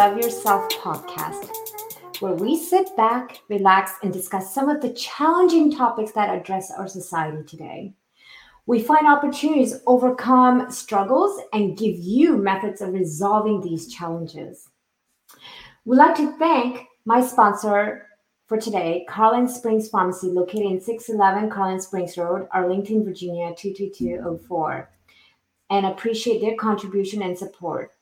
Love Yourself podcast, where we sit back, relax, and discuss some of the challenging topics that address our society today. We find opportunities overcome struggles and give you methods of resolving these challenges. We'd like to thank my sponsor for today, Carlin Springs Pharmacy, located in 611 Carlin Springs Road, Arlington, Virginia 22204, and appreciate their contribution and support.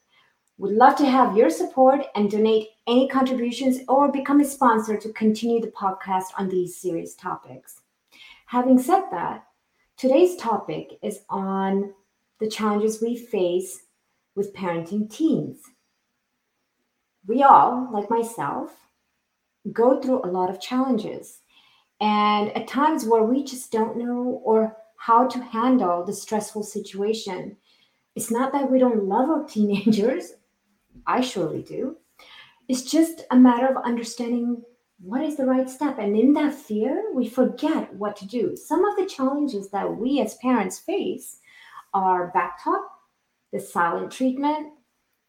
Would love to have your support and donate any contributions or become a sponsor to continue the podcast on these serious topics. Having said that, today's topic is on the challenges we face with parenting teens. We all, like myself, go through a lot of challenges and at times where we just don't know or how to handle the stressful situation. It's not that we don't love our teenagers I surely do. It's just a matter of understanding what is the right step. And in that fear, we forget what to do. Some of the challenges that we as parents face are backtalk, the silent treatment,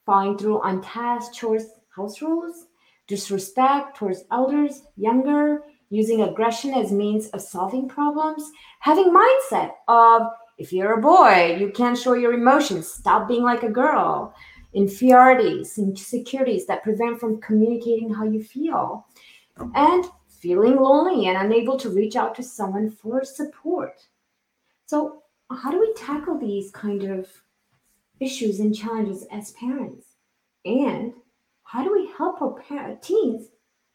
following through on tasks, chores, house rules, disrespect towards elders, younger, using aggression as means of solving problems, having mindset of if you're a boy, you can't show your emotions, stop being like a girl, inferiorities, insecurities that prevent from communicating how you feel, and feeling lonely and unable to reach out to someone for support. So, how do we tackle these kind of issues and challenges as parents? And how do we help our teens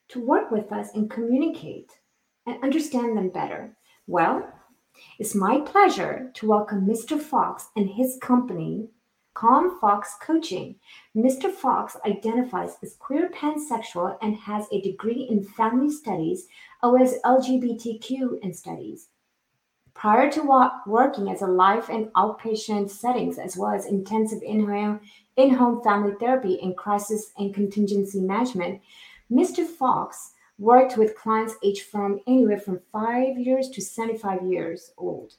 to work with us and communicate and understand them better? Well, it's my pleasure to welcome Mr. Fox and his company, Calm Fox Coaching. Mr. Fox identifies as queer pansexual and has a degree in family studies as LGBTQ in studies. Prior to wa- working as a life and outpatient settings, as well as intensive in-home, in-home family therapy and crisis and contingency management, Mr. Fox worked with clients aged from anywhere from five years to 75 years old.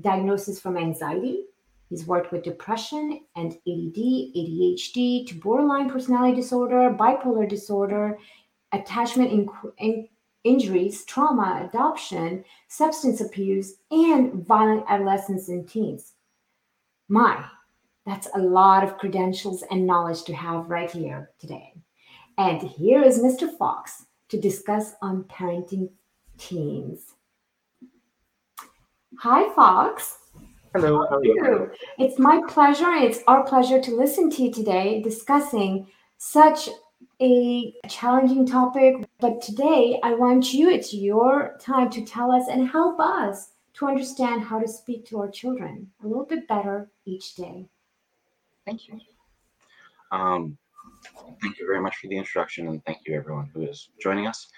Diagnosis from anxiety, He's worked with depression and ADD, ADHD, to borderline personality disorder, bipolar disorder, attachment in, in injuries, trauma, adoption, substance abuse, and violent adolescents and teens. My, that's a lot of credentials and knowledge to have right here today. And here is Mr. Fox to discuss on parenting teens. Hi, Fox. Hello, how are you? It's my pleasure. It's our pleasure to listen to you today discussing such a challenging topic. But today, I want you, it's your time to tell us and help us to understand how to speak to our children a little bit better each day. Thank you. Um, thank you very much for the introduction, and thank you everyone who is joining us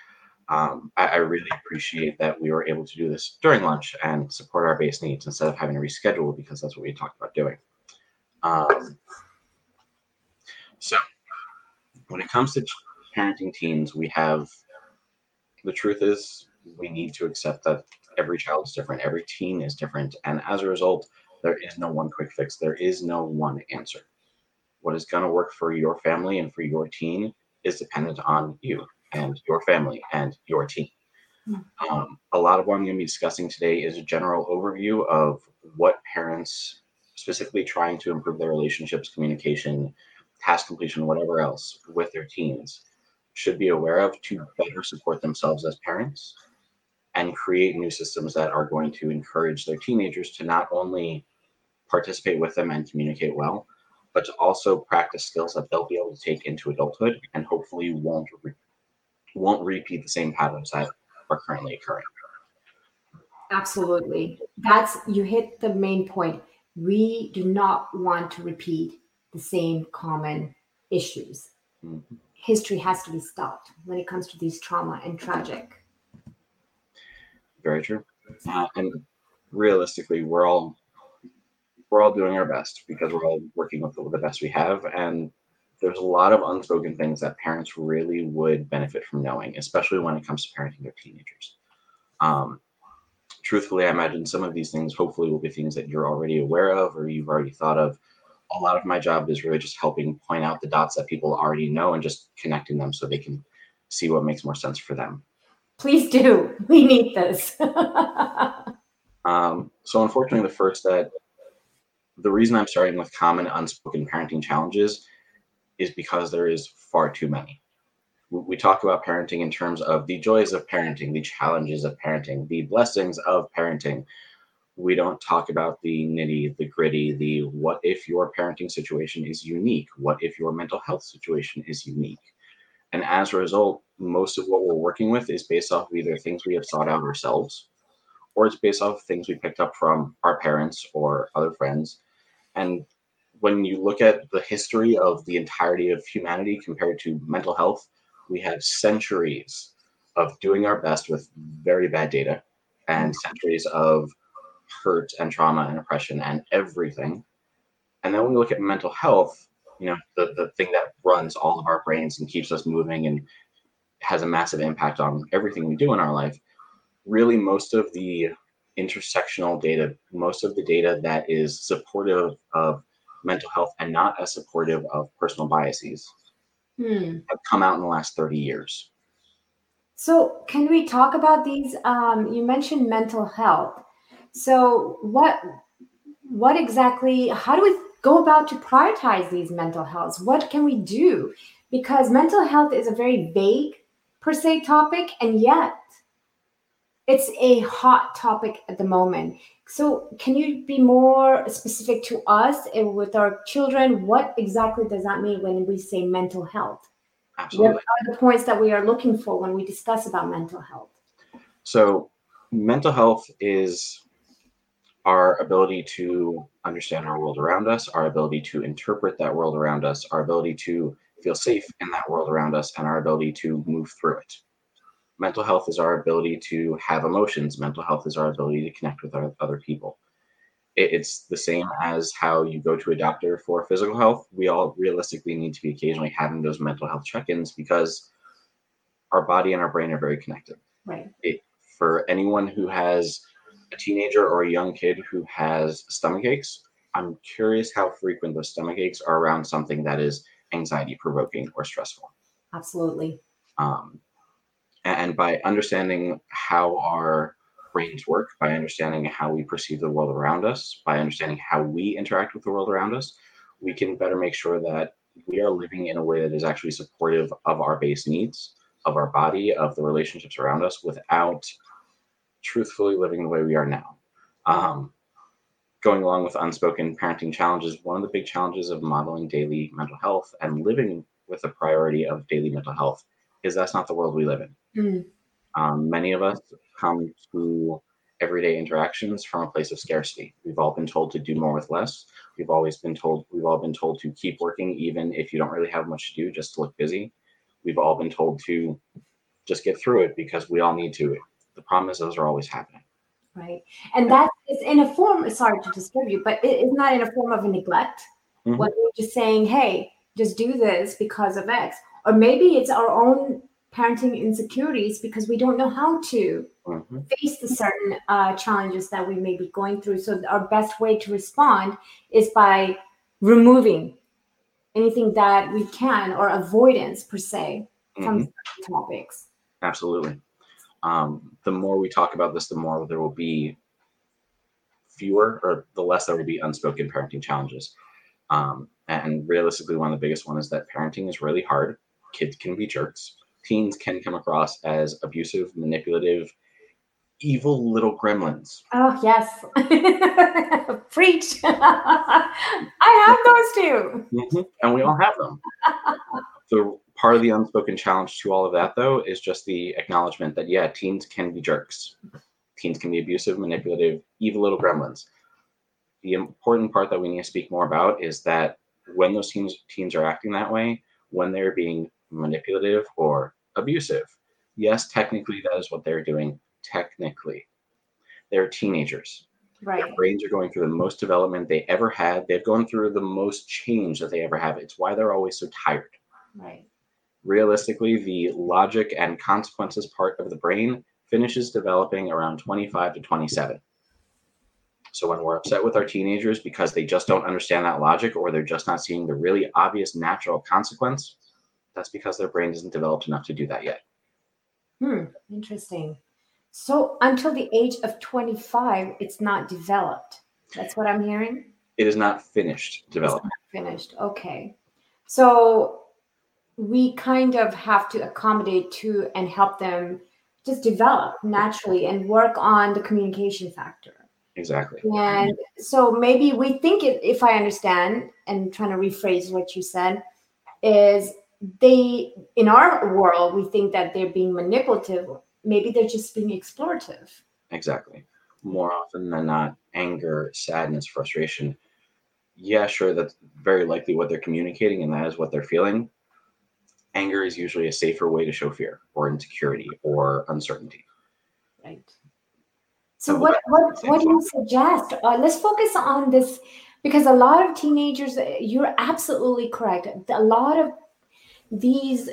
um, I, I, really appreciate that we were able to do this during lunch and support our base needs instead of having to reschedule because that's what we talked about doing. Um, so, when it comes to parenting teens, we have the truth is we need to accept that every child is different, every teen is different, and as a result, there is no one quick fix, there is no one answer. What is going to work for your family and for your teen is dependent on you and your family and your team. Hmm. Um, a lot of what I'm going to be discussing today is a general overview of what parents, specifically trying to improve their relationships, communication, task completion, whatever else with their teens, should be aware of to better support themselves as parents and create new systems that are going to encourage their teenagers to not only participate with them and communicate well, but to also practice skills that they'll be able to take into adulthood and hopefully won't won't repeat the same patterns that are currently occurring. Absolutely. That's you hit the main point. We do not want to repeat the same common issues. Mm-hmm. History has to be stopped when it comes to these trauma and tragic. Very true. Uh, and realistically, we're all we're all doing our best because we're all working with the, with the best we have, and there's a lot of unspoken things that parents really would benefit from knowing, especially when it comes to parenting their teenagers. Um, truthfully, I imagine some of these things hopefully will be things that you're already aware of or you've already thought of. a lot of my job is really just helping point out the dots that people already know and just connecting them so they can see what makes more sense for them. Please do. We need this. um, so, unfortunately, the first that the reason I'm starting with common unspoken parenting challenges is because there is far too many. We talk about parenting in terms of the joys of parenting, the challenges of parenting, the blessings of parenting. We don't talk about the nitty, the gritty, the what if your parenting situation is unique? What if your mental health situation is unique? And as a result, most of what we're working with is based off of either things we have sought out ourselves or it's based off of things we picked up from our parents or other friends. And when you look at the history of the entirety of humanity compared to mental health, we have centuries of doing our best with very bad data and centuries of hurt and trauma and oppression and everything. And then when we look at mental health, you know, the, the thing that runs all of our brains and keeps us moving and has a massive impact on everything we do in our life, really most of the intersectional data, most of the data that is supportive of mental health and not as supportive of personal biases hmm. have come out in the last 30 years. So, can we talk about these? Um, you mentioned mental health. So, what what exactly? How do we go about to prioritize these mental health? What can we do? Because mental health is a very vague per se topic, and yet it's a hot topic at the moment. So, can you be more specific to us and with our children? What exactly does that mean when we say mental health? Absolutely. What are the points that we are looking for when we discuss about mental health? So, mental health is our ability to understand our world around us, our ability to interpret that world around us, our ability to feel safe in that world around us, and our ability to move through it mental health is our ability to have emotions. Mental health is our ability to connect with other people. It, it's the same as how you go to a doctor for physical health. We all realistically need to be occasionally having those mental health check-ins because our body and our brain are very connected. Right. It, for anyone who has a teenager or a young kid who has stomach aches i'm curious how frequent those stomach aches are around something that is anxiety provoking or stressful. Absolutely. Um, and by understanding how our brains work, by understanding how we perceive the world around us, by understanding how we interact with the world around us, we can better make sure that we are living in a way that is actually supportive of our base needs, of our body, of the relationships around us, without truthfully living the way we are now. Um, going along with unspoken parenting challenges, one of the big challenges of modeling daily mental health and living with the priority of daily mental health is that's not the world we live in. Mm. Um, many of us come to everyday interactions from a place of scarcity. We've all been told to do more with less. We've always been told we've all been told to keep working even if you don't really have much to do, just to look busy. We've all been told to just get through it because we all need to. The problem is those are always happening. Right. And that is in a form, sorry to disturb you, but it is not in a form of a neglect. Mm-hmm. When you're just saying, hey, just do this because of X. Or maybe it's our own parenting insecurities because we don't know how to mm-hmm. face the certain uh, challenges that we may be going through. So our best way to respond is by removing anything that we can or avoidance per se from mm-hmm. topics. Absolutely. Um, the more we talk about this, the more there will be fewer or the less there will be unspoken parenting challenges. Um, and realistically, one of the biggest one is that parenting is really hard. Kids can be jerks teens can come across as abusive, manipulative, evil little gremlins. Oh, yes. Preach. I have those too. Mm-hmm. And we all have them. the part of the unspoken challenge to all of that, though, is just the acknowledgement that, yeah, teens can be jerks. Teens can be abusive, manipulative, evil little gremlins. The important part that we need to speak more about is that when those teens, teens are acting that way, when they're being manipulative or abusive. Yes, technically that is what they're doing. Technically, they're teenagers. Right. Their brains are going through the most development they ever had. They've gone through the most change that they ever have. It's why they're always so tired. Right. Realistically, the logic and consequences part of the brain finishes developing around 25 to 27. So when we're upset with our teenagers because they just don't understand that logic or they're just not seeing the really obvious natural consequence, that's because their brain isn't developed enough to do that yet. Hmm, interesting. So until the age of 25, it's not developed. That's what I'm hearing. It is not finished development. Finished. Okay. So we kind of have to accommodate to and help them just develop naturally and work on the communication factor. Exactly. And so maybe we think it, if I understand and trying to rephrase what you said, is they in our world we think that they're being manipulative. Maybe they're just being explorative. Exactly. More often than not, anger, sadness, frustration. Yeah, sure, that's very likely what they're communicating, and that is what they're feeling. Anger is usually a safer way to show fear or insecurity or uncertainty. Right. So what what what do you suggest? Uh, let's focus on this because a lot of teenagers. You're absolutely correct. A lot of these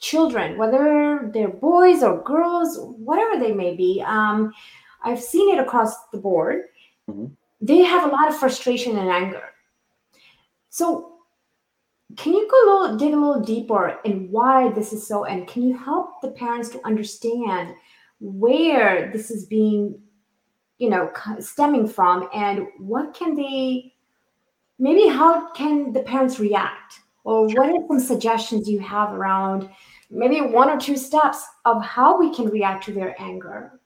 children, whether they're boys or girls, whatever they may be, um, I've seen it across the board. Mm-hmm. They have a lot of frustration and anger. So, can you go a little, dig a little deeper in why this is so, and can you help the parents to understand where this is being you know stemming from and what can they maybe how can the parents react or what are some suggestions you have around maybe one or two steps of how we can react to their anger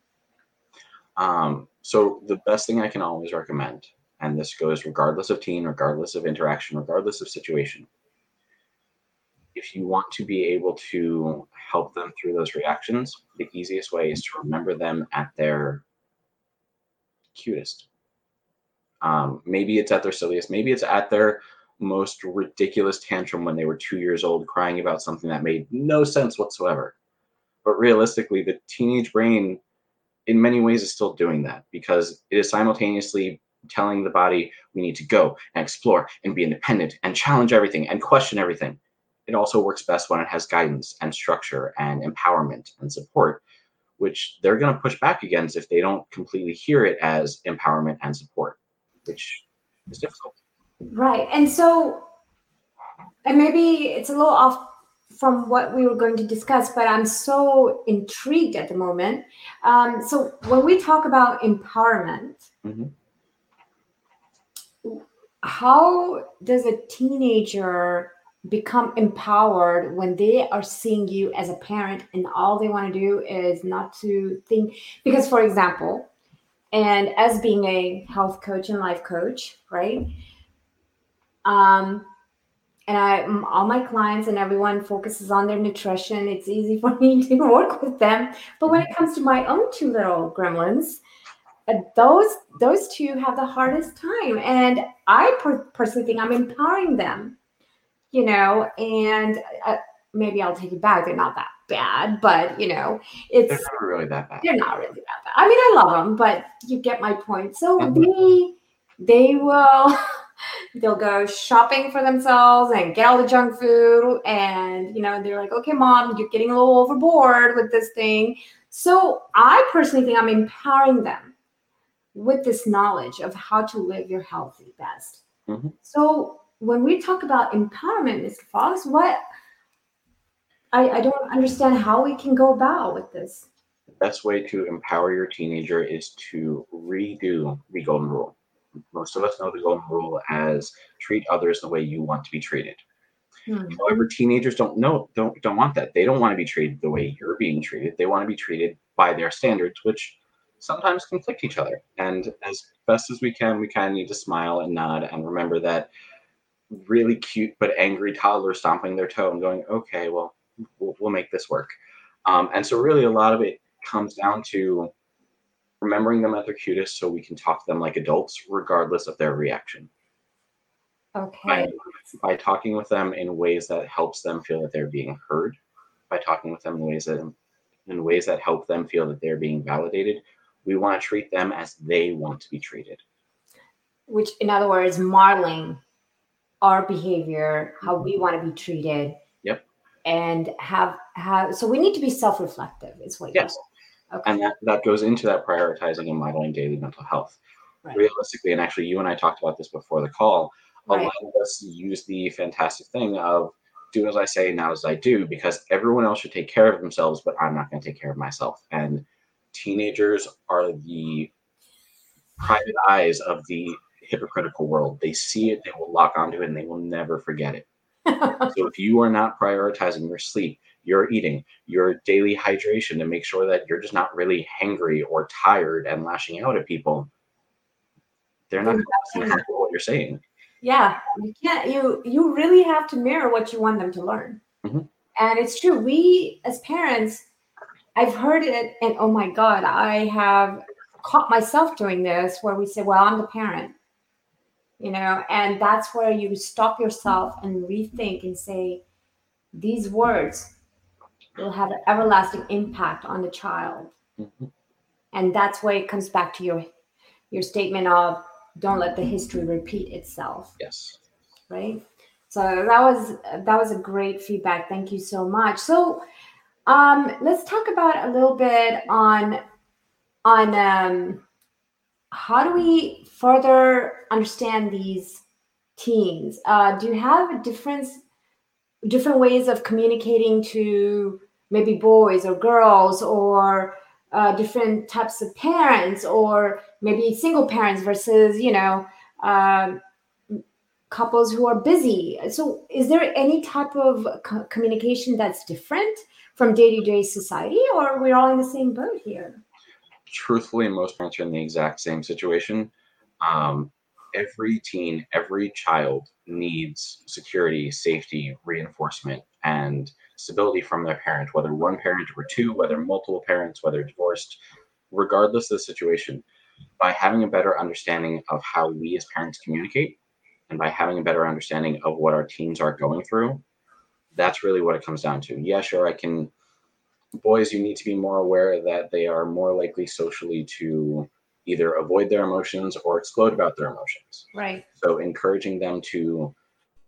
um, so the best thing i can always recommend and this goes regardless of teen regardless of interaction regardless of situation if you want to be able to help them through those reactions the easiest way is to remember them at their cutest. Um, maybe it's at their silliest. Maybe it's at their most ridiculous tantrum when they were two years old, crying about something that made no sense whatsoever. But realistically, the teenage brain, in many ways, is still doing that because it is simultaneously telling the body we need to go and explore and be independent and challenge everything and question everything. It also works best when it has guidance and structure and empowerment and support which they're going to push back against if they don't completely hear it as empowerment and support, which is difficult. Right. And so, and maybe it's a little off from what we were going to discuss, but I'm so intrigued at the moment. Um, so, when we talk about empowerment, mm-hmm. how does a teenager become empowered when they are seeing you as a parent and all they want to do is not to think because for example and as being a health coach and life coach right um and I, all my clients and everyone focuses on their nutrition. It's easy for me to work with them. But when it comes to my own two little gremlins, uh, those those two have the hardest time. And I per- personally think I'm empowering them you know, and uh, maybe I'll take it back. They're not that bad, but you know, it's they're not really that bad. They're not really that bad. I mean, I love them, but you get my point. So mm-hmm. they they will they'll go shopping for themselves and get all the junk food and you know they're like okay mom you're getting a little overboard with this thing so i personally think i'm empowering them with this knowledge of how to live your healthy best mm-hmm. so when we talk about empowerment, Mr. Fox, what I, I don't understand how we can go about with this. The best way to empower your teenager is to redo the golden rule. Most of us know the golden rule as treat others the way you want to be treated. Hmm. However, teenagers don't know don't don't want that. They don't want to be treated the way you're being treated. They want to be treated by their standards, which sometimes conflict each other. And as best as we can, we kind of need to smile and nod and remember that really cute but angry toddler stomping their toe and going, okay, well, we'll, we'll make this work. Um, and so, really, a lot of it comes down to remembering them at their cutest so we can talk to them like adults, regardless of their reaction. Okay. By, by talking with them in ways that helps them feel that they're being heard, by talking with them in ways that in ways that help them feel that they're being validated, we want to treat them as they want to be treated. Which, in other words, modeling our behavior, how we mm-hmm. want to be treated. Yep. And have have so we need to be self-reflective is what yes. Okay. And that, that goes into that prioritizing and modeling daily mental health. right. realistically, and actually, you and I talked about this before the call. Right. A lot of us use the fantastic thing of do as I say, not as I do, because everyone else should take care of themselves, but I'm not going to take care of myself. And teenagers are the private eyes of the hypocritical world. They see it, they will lock onto it, and they will never forget it. so if you are not prioritizing your sleep, your eating, your daily hydration to make sure that you're just not really hangry or tired and lashing out at people, they're not going to what you're saying. Yeah, you can't. You you really have to mirror what you want them to learn. Mm-hmm. And it's true. We as parents, I've heard it, and oh my god, I have caught myself doing this where we say, "Well, I'm the parent," you know, and that's where you stop yourself and rethink and say, "These words will have an everlasting impact on the child," mm-hmm. and that's why it comes back to your your statement of don't let the history repeat itself. Yes. Right. So that was that was a great feedback. Thank you so much. So um, let's talk about a little bit on on um, how do we further understand these teens? Uh, do you have a difference different ways of communicating to maybe boys or girls or uh, different types of parents or maybe single parents versus you know um, couples who are busy. So is there any type of co- communication that's different from day-to-day society or we're all in the same boat here? Truthfully most parents are in the exact same situation. Um, every teen every child needs security safety reinforcement and stability from their parent, whether one parent or two, whether multiple parents, whether divorced, regardless of the situation, by having a better understanding of how we as parents communicate and by having a better understanding of what our teens are going through, that's really what it comes down to. Yeah, sure, I can. Boys, you need to be more aware that they are more likely socially to either avoid their emotions or explode about their emotions. Right. So, encouraging them to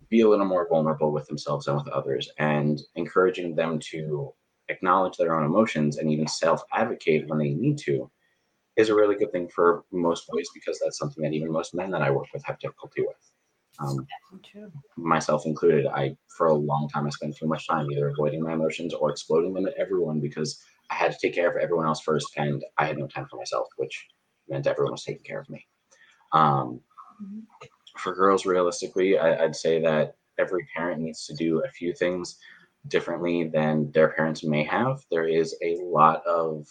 be a little more vulnerable with themselves and with others and encouraging them to acknowledge their own emotions and even self advocate when they need to is a really good thing for most boys because that's something that even most men that I work with have difficulty with. Um, myself included, I for a long time I spent too much time either avoiding my emotions or exploding them at everyone because I had to take care of everyone else first, and I had no time for myself, which meant everyone was taking care of me. Um, for girls, realistically, I, I'd say that every parent needs to do a few things differently than their parents may have. There is a lot of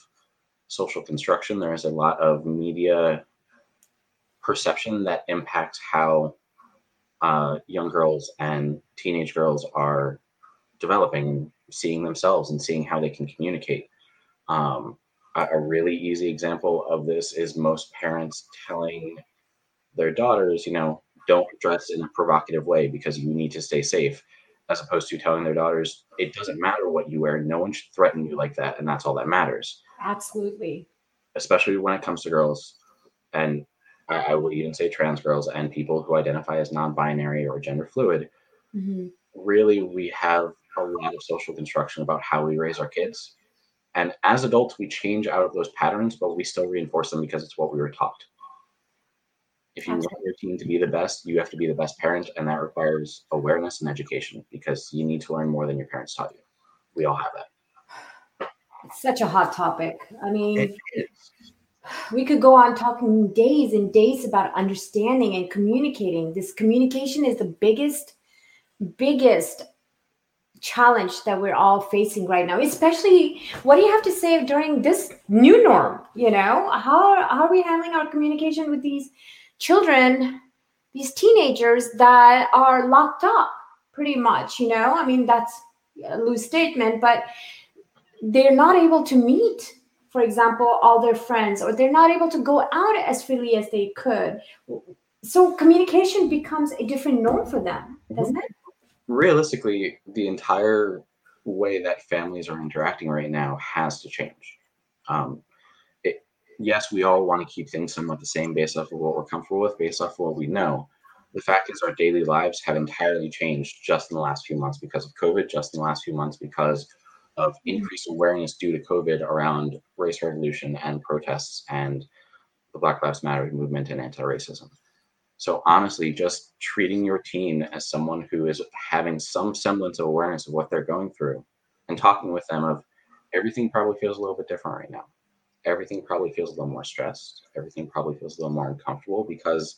social construction, there is a lot of media perception that impacts how uh, young girls and teenage girls are developing, seeing themselves, and seeing how they can communicate. Um, a, a really easy example of this is most parents telling their daughters, you know, don't dress in a provocative way because you need to stay safe, as opposed to telling their daughters, it doesn't matter what you wear, no one should threaten you like that, and that's all that matters. Absolutely. Especially when it comes to girls, and I, I will even say trans girls and people who identify as non binary or gender fluid. Mm-hmm. Really, we have a lot of social construction about how we raise our kids. And as adults, we change out of those patterns, but we still reinforce them because it's what we were taught. If you want your team to be the best, you have to be the best parent, and that requires awareness and education because you need to learn more than your parents taught you. We all have that. It's such a hot topic. I mean, we could go on talking days and days about understanding and communicating. This communication is the biggest, biggest challenge that we're all facing right now especially what do you have to say during this new norm you know how, how are we handling our communication with these children, these teenagers that are locked up pretty much, you know? I mean, that's a loose statement, but they're not able to meet, for example, all their friends, or they're not able to go out as freely as they could. So communication becomes a different norm for them, doesn't it? Realistically, the entire way that families are interacting right now has to change. Um, yes, we all want to keep things somewhat the same based off of what we're comfortable with, based off of what we know. The fact is, our daily lives have entirely changed just in the last few months because of COVID, just in the last few months because of increased awareness due to COVID around race revolution and protests and the Black Lives Matter movement and anti-racism. So honestly, just treating your teen as someone who is having some semblance of awareness of what they're going through and talking with them of everything probably feels a little bit different right now. Everything probably feels a little more stressed. Everything probably feels a little more uncomfortable because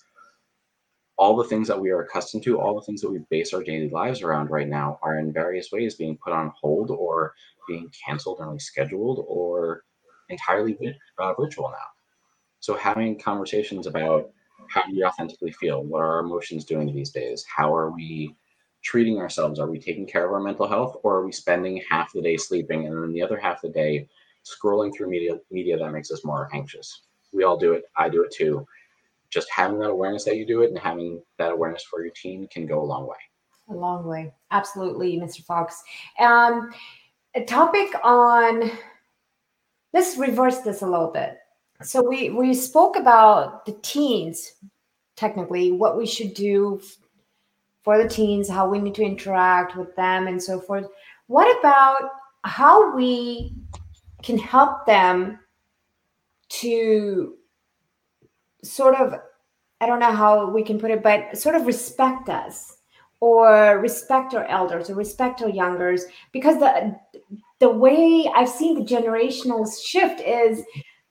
all the things that we are accustomed to, all the things that we base our daily lives around right now are in various ways being put on hold or being canceled and rescheduled or entirely uh, virtual now. So having conversations about how do we authentically feel? What are our emotions doing these days? How are we treating ourselves? Are we taking care of our mental health or are we spending half the day sleeping and then the other half of the day scrolling through media media that makes us more anxious? We all do it. I do it too. Just having that awareness that you do it and having that awareness for your team can go a long way. A long way. Absolutely, Mr. Fox. Um, a topic on let's reverse this a little bit so we we spoke about the teens technically what we should do for the teens how we need to interact with them and so forth. What about how we can help them to sort of i don't know how we can put it but sort of respect us or respect our elders or respect our youngers. Because the the way i've seen the generational shift is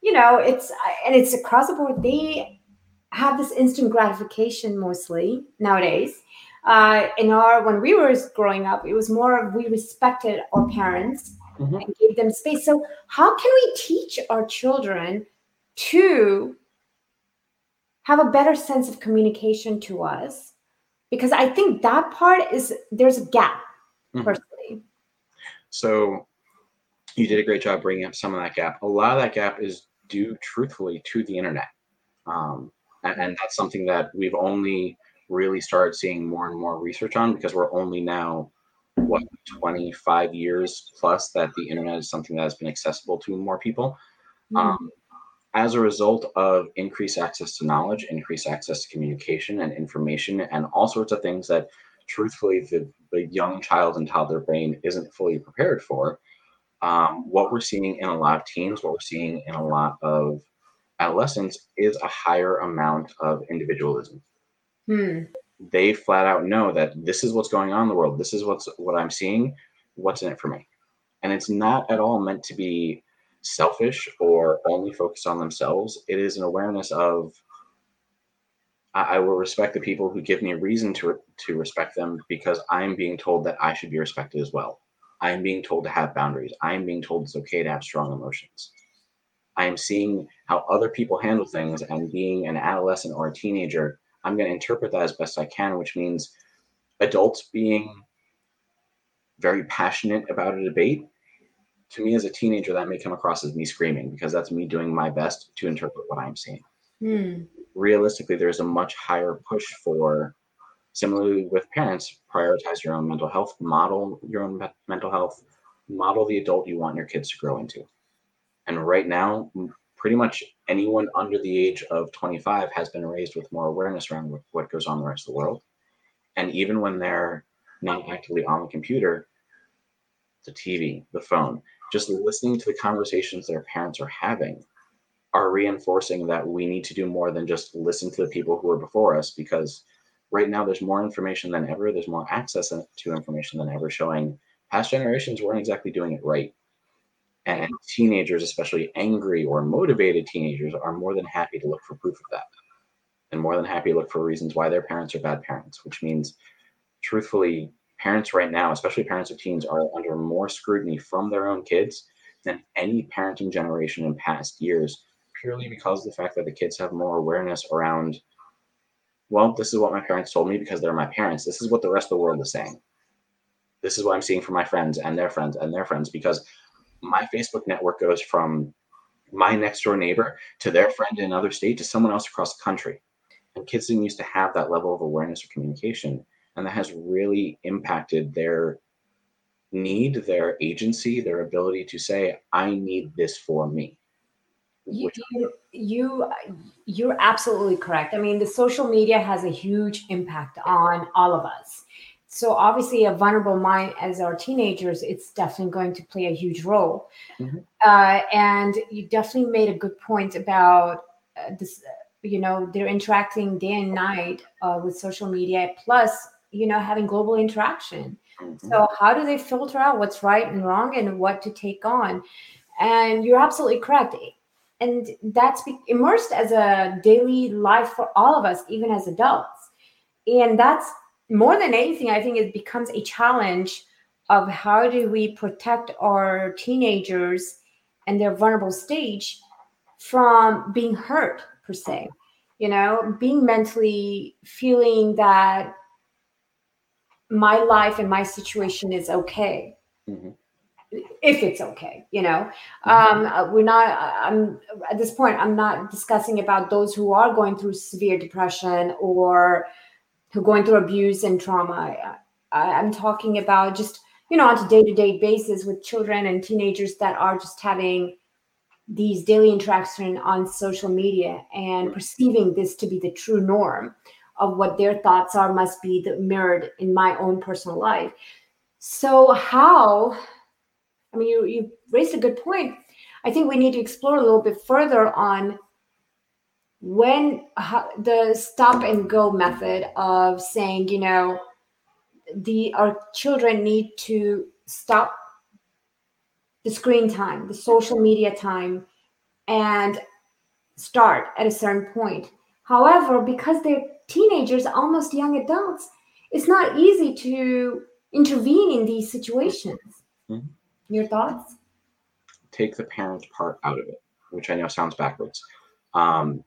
you know, it's and it's across the board. They have this instant gratification mostly nowadays. Uh, in our when we were growing up, it was more we respected our parents mm-hmm. and gave them space. So how can we teach our children to have a better sense of communication to us? Because I think that part is there's a gap mm-hmm. personally. So you did a great job bringing up some of that gap. A lot of that gap is due truthfully to the internet. Um, and, and, that's something that we've only really started seeing more and more research on because we're only now, what, 25 years plus that the internet is something that has been accessible to more people. Mm-hmm. Um, as a result of increased access to knowledge, increased access to communication and information, and all sorts of things that truthfully the, the young child and toddler brain isn't fully prepared for, um, what we're seeing in a lot of teens, what we're seeing in a lot of adolescents is a higher amount of individualism. Hmm. They flat out know that this is what's going on in the world. This is what's what I'm seeing. What's in it for me? And it's not at all meant to be selfish or only focused on themselves. It is an awareness of I, I will respect the people who give me a reason to to respect them because I'm being told that I should be respected as well. I am being told to have boundaries. I am being told it's okay to have strong emotions. I am seeing how other people handle things, and being an adolescent or a teenager, I'm going to interpret that as best I can, which means adults being very passionate about a debate. To me, as a teenager, that may come across as me screaming because that's me doing my best to interpret what I'm seeing. Hmm. Realistically, there's a much higher push for Similarly, with parents, prioritize your own mental health, model your own mental health, model the adult you want your kids to grow into. And right now, pretty much anyone under the age of 25 has been raised with more awareness around what goes on in the rest of the world. And even when they're not actively on the computer, the TV, the phone, just listening to the conversations their parents are having are reinforcing that we need to do more than just listen to the people who are before us because right now there's more information than ever. There's more access to information than ever showing past generations weren't exactly doing it right. And mm-hmm. teenagers especially angry or motivated teenagers are more than happy to look for proof of that and more than happy to look for reasons why their parents are bad parents which means truthfully parents right now especially parents of teens are under more scrutiny from their own kids than any parenting generation in past years purely because of the fact that the kids have more awareness around well, this is what my parents told me because they're my parents. This is what the rest of the world is saying. This is what I'm seeing from my friends and their friends and their friends because my Facebook network goes from my next door neighbor to their friend in another state to someone else across the country. And kids didn't used to have that level of awareness or communication. And that has really impacted their need, their agency, their ability to say, I need this for me you, you you're absolutely correct. I mean the social media has a huge impact on all of us. So obviously a vulnerable mind as our teenagers it's definitely going to play a huge role. Mm-hmm. uh, and you definitely made a good point about uh, this uh, you know they're interacting day and night uh, with social media plus you know having global interaction. Mm-hmm. so how do they filter out what's right and wrong and what to take on? And you're absolutely correct and that's immersed as a daily life for all of us even as adults and that's more than anything i think it becomes a challenge of how do we protect our teenagers and their vulnerable stage from being hurt per se you know being mentally feeling that my life and my situation is okay mm-hmm. If it's okay you know? Mm-hmm. um, uh, we're not i'm at this point i'm not discussing about those who are going through severe depression or who are going through abuse and trauma. I, i'm talking about just you know on a day-to-day basis with children and teenagers that are just having these daily interaction on social media and perceiving this to be the true norm of what their thoughts are must be the, mirrored in my own personal life. So how i mean you, you raised a good point i think we need to explore a little bit further on when how, the stop and go method of saying you know the our children need to stop the screen time, the social media time, and start at a certain point. However, because they're teenagers, almost young adults, it's not easy to intervene in these situations. Mm-hmm. Your thoughts? Take the parent part out of it, which I know sounds backwards. Um,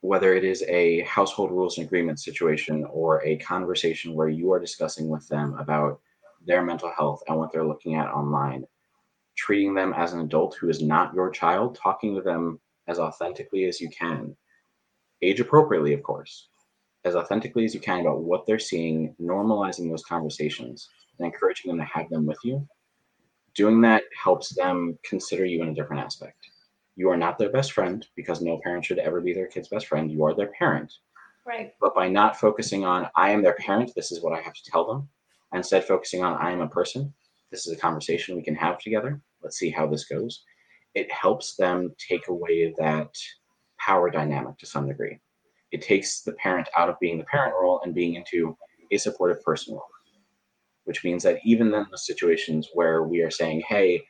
whether it is a household rules and agreement situation or a conversation where you are discussing with them about their mental health and what they're looking at online, treating them as an adult who is not your child, talking to them as authentically as you can, age appropriately, of course, as authentically as you can about what they're seeing, normalizing those conversations and encouraging them to have them with you. Doing that helps them consider you in a different aspect. You are not their best friend because no parent should ever be their kid's best friend. You are their parent. Right. But by not focusing on, I am their parent, this is what I have to tell them, instead focusing on, I am a person, this is a conversation we can have together. Let's see how this goes. It helps them take away that power dynamic to some degree. It takes the parent out of being the parent role and being into a supportive person role, which means that even in the situations where we are saying, hey,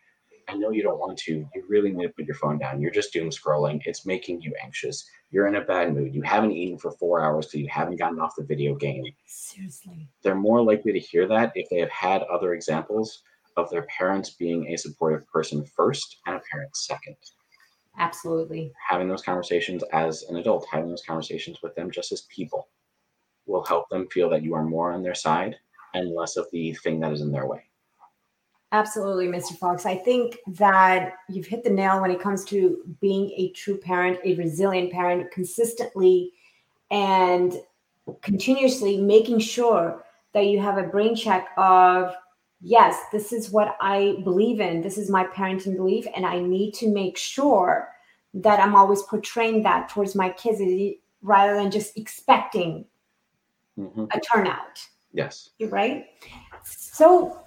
I know you don't want to. You really need to put your phone down. You're just doom scrolling. It's making you anxious. You're in a bad mood. You haven't eaten for four hours because you haven't gotten off the video game. Seriously. They're more likely to hear that if they have had other examples of their parents being a supportive person first and a parent second. Absolutely. Having those conversations as an adult, having those conversations with them just as people will help them feel that you are more on their side and less of the thing that is in their way. Absolutely, Mr. Fox. I think that you've hit the nail when it comes to being a true parent, a resilient parent, consistently and continuously making sure that you have a brain check of yes, this is what I believe in. This is my parenting belief. And I need to make sure that I'm always portraying that towards my kids rather than just expecting mm-hmm. a turnout. Yes. You're right. So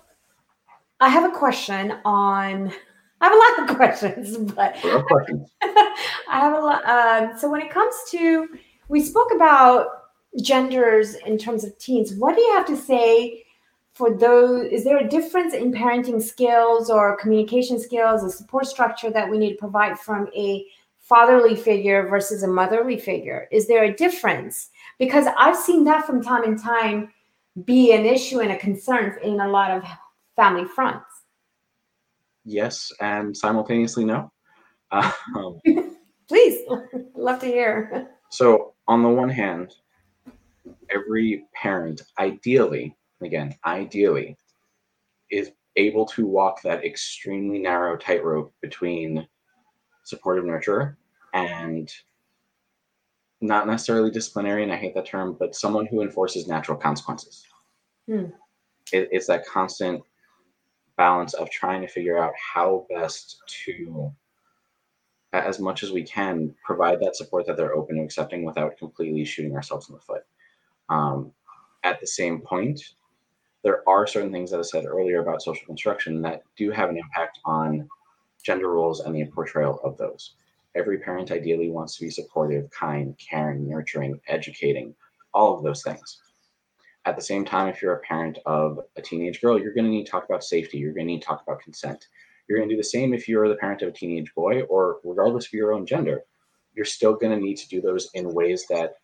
I have a question on. I have a lot of questions, but I have a lot. Um, so when it comes to, we spoke about genders in terms of teens. What do you have to say for those is there a difference in parenting skills or communication skills a support structure that we need to provide from a fatherly figure versus a motherly figure is there a difference because i've seen that from time and time be an issue and a concern in a lot of family fronts. Yes and simultaneously no. Um, please love to hear. So on the one hand every parent ideally again, ideally, is able to walk that extremely narrow tightrope between supportive nurture and not necessarily disciplinary, and I hate that term, but someone who enforces natural consequences. Hmm. It, it's that constant balance of trying to figure out how best to, as much as we can, provide that support that they're open to accepting without completely shooting ourselves in the foot. Um, at the same point, there are certain things that I said earlier about social construction that do have an impact on gender roles and the portrayal of those. Every parent ideally wants to be supportive, kind, caring, nurturing, educating, all of those things. At the same time, if you're a parent of a teenage girl, you're going to need to talk about safety. You're going to need to talk about consent. You're going to do the same if you're the parent of a teenage boy, or regardless of your own gender. You're still going to need to do those in ways that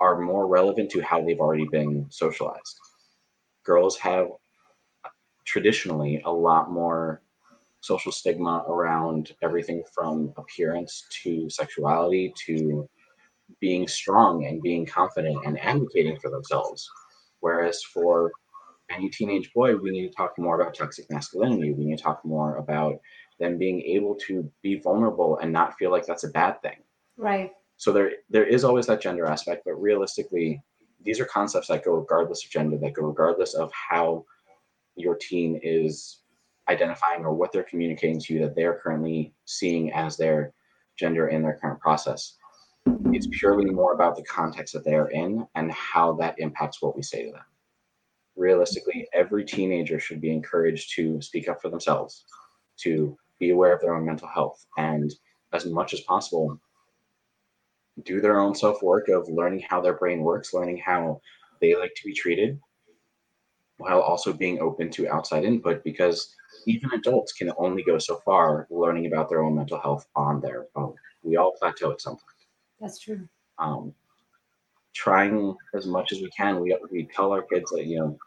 are more relevant to how they've already been socialized. Girls have traditionally a lot more social stigma around everything from appearance to sexuality to being strong and being confident and advocating for themselves. Whereas for any teenage boy, we need to talk more about toxic masculinity. We need to talk more about them being able to be vulnerable and not feel like that's a bad thing. Right. So there there is always that gender aspect, but realistically, these are concepts that go regardless of gender, that go regardless of how your teen is identifying or what they're communicating to you that they're currently seeing as their gender in their current process. It's purely more about the context that they are in and how that impacts what we say to them. Realistically, every teenager should be encouraged to speak up for themselves, to be aware of their own mental health, and as much as possible, do their own self work of learning how their brain works, learning how they like to be treated, while also being open to outside input because even adults can only go so far learning about their own mental health on their own. We all plateau at some point. That's true. Um, trying as much as we can, we we tell our kids that you know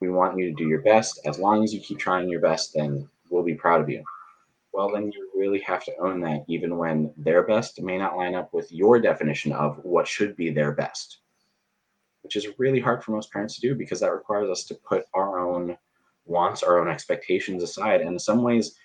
we want you to do your best. As long as you keep trying your best, then we'll be proud of you. Well, then you really have to own that, even when their best may not line up with your definition of what should be their best which is really hard for most parents to do because that requires us to put our own wants, our own expectations aside. And in some ways,